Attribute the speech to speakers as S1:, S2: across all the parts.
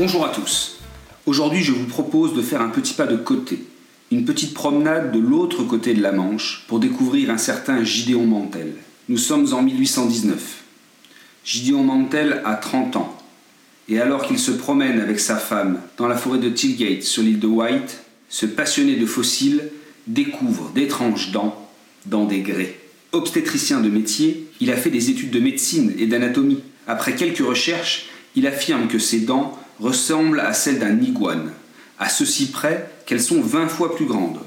S1: Bonjour à tous. Aujourd'hui, je vous propose de faire un petit pas de côté, une petite promenade de l'autre côté de la Manche pour découvrir un certain Gideon Mantel. Nous sommes en 1819. Gideon Mantel a 30 ans. Et alors qu'il se promène avec sa femme dans la forêt de Tilgate sur l'île de White, ce passionné de fossiles découvre d'étranges dents dans des grès. Obstétricien de métier, il a fait des études de médecine et d'anatomie. Après quelques recherches, il affirme que ses dents ressemblent à celles d'un iguane, à ceci près qu'elles sont 20 fois plus grandes.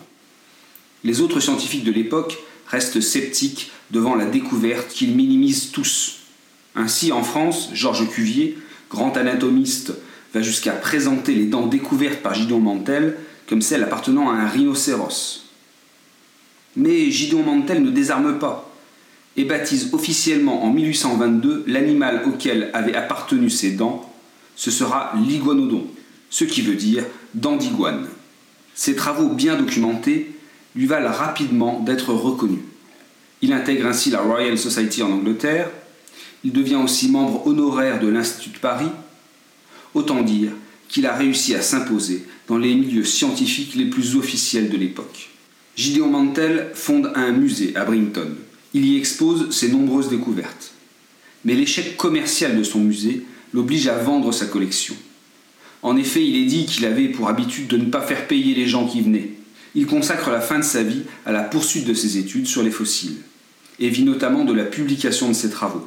S1: Les autres scientifiques de l'époque restent sceptiques devant la découverte qu'ils minimisent tous. Ainsi, en France, Georges Cuvier, grand anatomiste, va jusqu'à présenter les dents découvertes par Gideon Mantel comme celles appartenant à un rhinocéros. Mais Gideon Mantel ne désarme pas et baptise officiellement en 1822 l'animal auquel avaient appartenu ses dents. Ce sera l'iguanodon, ce qui veut dire dent. Ses travaux bien documentés lui valent rapidement d'être reconnu. Il intègre ainsi la Royal Society en Angleterre, il devient aussi membre honoraire de l'Institut de Paris. Autant dire qu'il a réussi à s'imposer dans les milieux scientifiques les plus officiels de l'époque. Gideon Mantel fonde un musée à Brington. Il y expose ses nombreuses découvertes. Mais l'échec commercial de son musée l'oblige à vendre sa collection. En effet, il est dit qu'il avait pour habitude de ne pas faire payer les gens qui venaient. Il consacre la fin de sa vie à la poursuite de ses études sur les fossiles, et vit notamment de la publication de ses travaux.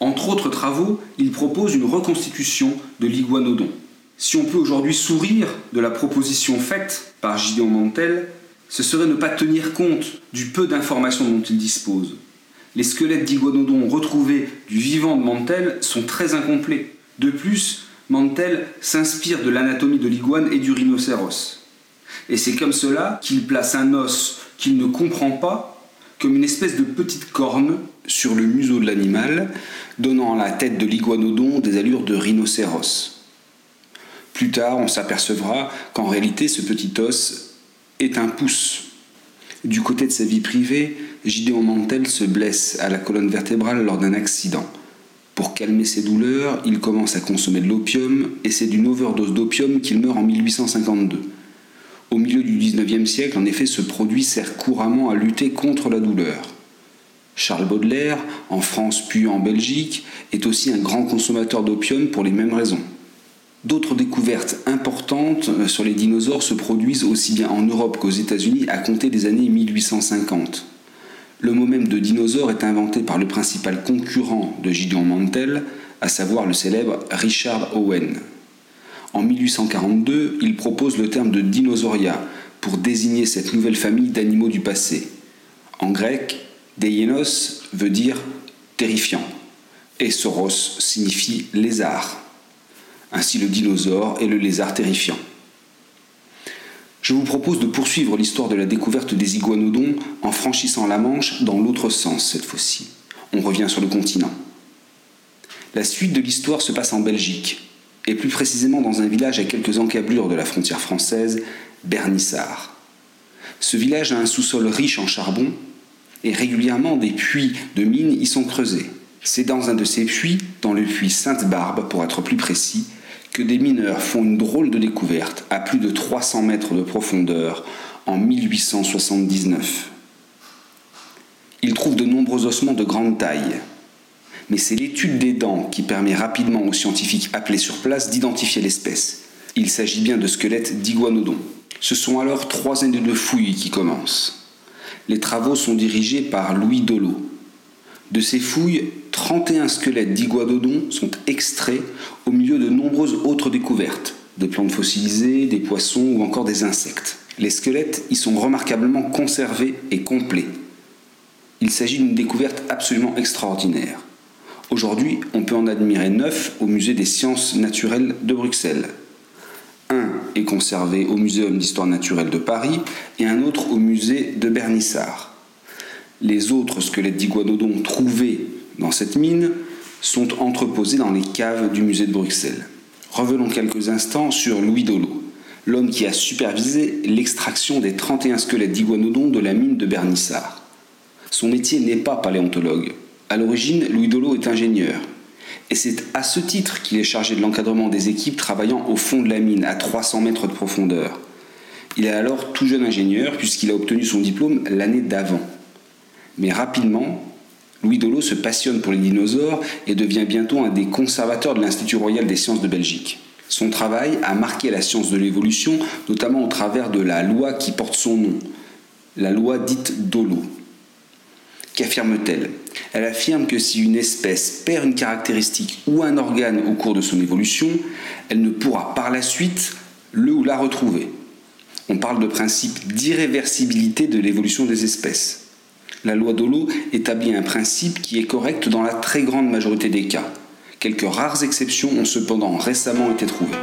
S1: Entre autres travaux, il propose une reconstitution de l'iguanodon. Si on peut aujourd'hui sourire de la proposition faite par Gideon Mantel, ce serait ne pas tenir compte du peu d'informations dont il dispose. Les squelettes d'iguanodon retrouvés du vivant de Mantel sont très incomplets. De plus, Mantel s'inspire de l'anatomie de l'iguane et du rhinocéros. Et c'est comme cela qu'il place un os qu'il ne comprend pas comme une espèce de petite corne sur le museau de l'animal, donnant à la tête de l'iguanodon des allures de rhinocéros. Plus tard, on s'apercevra qu'en réalité, ce petit os est un pouce. Du côté de sa vie privée, Gideon Mantel se blesse à la colonne vertébrale lors d'un accident. Pour calmer ses douleurs, il commence à consommer de l'opium et c'est d'une overdose d'opium qu'il meurt en 1852. Au milieu du XIXe siècle, en effet, ce produit sert couramment à lutter contre la douleur. Charles Baudelaire, en France puis en Belgique, est aussi un grand consommateur d'opium pour les mêmes raisons. D'autres découvertes importantes euh, sur les dinosaures se produisent aussi bien en Europe qu'aux États-Unis à compter des années 1850. Le mot même de dinosaure est inventé par le principal concurrent de Gideon Mantel, à savoir le célèbre Richard Owen. En 1842, il propose le terme de dinosauria pour désigner cette nouvelle famille d'animaux du passé. En grec, deienos veut dire terrifiant et soros signifie lézard ainsi le dinosaure et le lézard terrifiant. Je vous propose de poursuivre l'histoire de la découverte des iguanodons en franchissant la Manche dans l'autre sens cette fois-ci. On revient sur le continent. La suite de l'histoire se passe en Belgique, et plus précisément dans un village à quelques encablures de la frontière française, Bernissart. Ce village a un sous-sol riche en charbon, et régulièrement des puits de mines y sont creusés. C'est dans un de ces puits, dans le puits Sainte-Barbe pour être plus précis, des mineurs font une drôle de découverte à plus de 300 mètres de profondeur en 1879. Ils trouvent de nombreux ossements de grande taille. Mais c'est l'étude des dents qui permet rapidement aux scientifiques appelés sur place d'identifier l'espèce. Il s'agit bien de squelettes d'iguanodon. Ce sont alors trois années de fouilles qui commencent. Les travaux sont dirigés par Louis Dolo. De ces fouilles, 31 squelettes d'iguanodon sont extraits au milieu de nombreuses autres découvertes, des plantes fossilisées, des poissons ou encore des insectes. Les squelettes y sont remarquablement conservés et complets. Il s'agit d'une découverte absolument extraordinaire. Aujourd'hui, on peut en admirer neuf au musée des sciences naturelles de Bruxelles. Un est conservé au Muséum d'histoire naturelle de Paris et un autre au musée de Bernissart. Les autres squelettes d'iguanodon trouvés dans cette mine sont entreposés dans les caves du musée de Bruxelles. Revenons quelques instants sur Louis Dolo, l'homme qui a supervisé l'extraction des 31 squelettes d'iguanodon de la mine de Bernissart. Son métier n'est pas paléontologue. À l'origine, Louis Dolo est ingénieur. Et c'est à ce titre qu'il est chargé de l'encadrement des équipes travaillant au fond de la mine, à 300 mètres de profondeur. Il est alors tout jeune ingénieur puisqu'il a obtenu son diplôme l'année d'avant. Mais rapidement, Louis Dolo se passionne pour les dinosaures et devient bientôt un des conservateurs de l'Institut royal des sciences de Belgique. Son travail a marqué la science de l'évolution, notamment au travers de la loi qui porte son nom, la loi dite Dolo. Qu'affirme-t-elle? Elle affirme que si une espèce perd une caractéristique ou un organe au cours de son évolution, elle ne pourra par la suite le ou la retrouver. On parle de principe d'irréversibilité de l'évolution des espèces. La loi Dolo établit un principe qui est correct dans la très grande majorité des cas. Quelques rares exceptions ont cependant récemment été trouvées.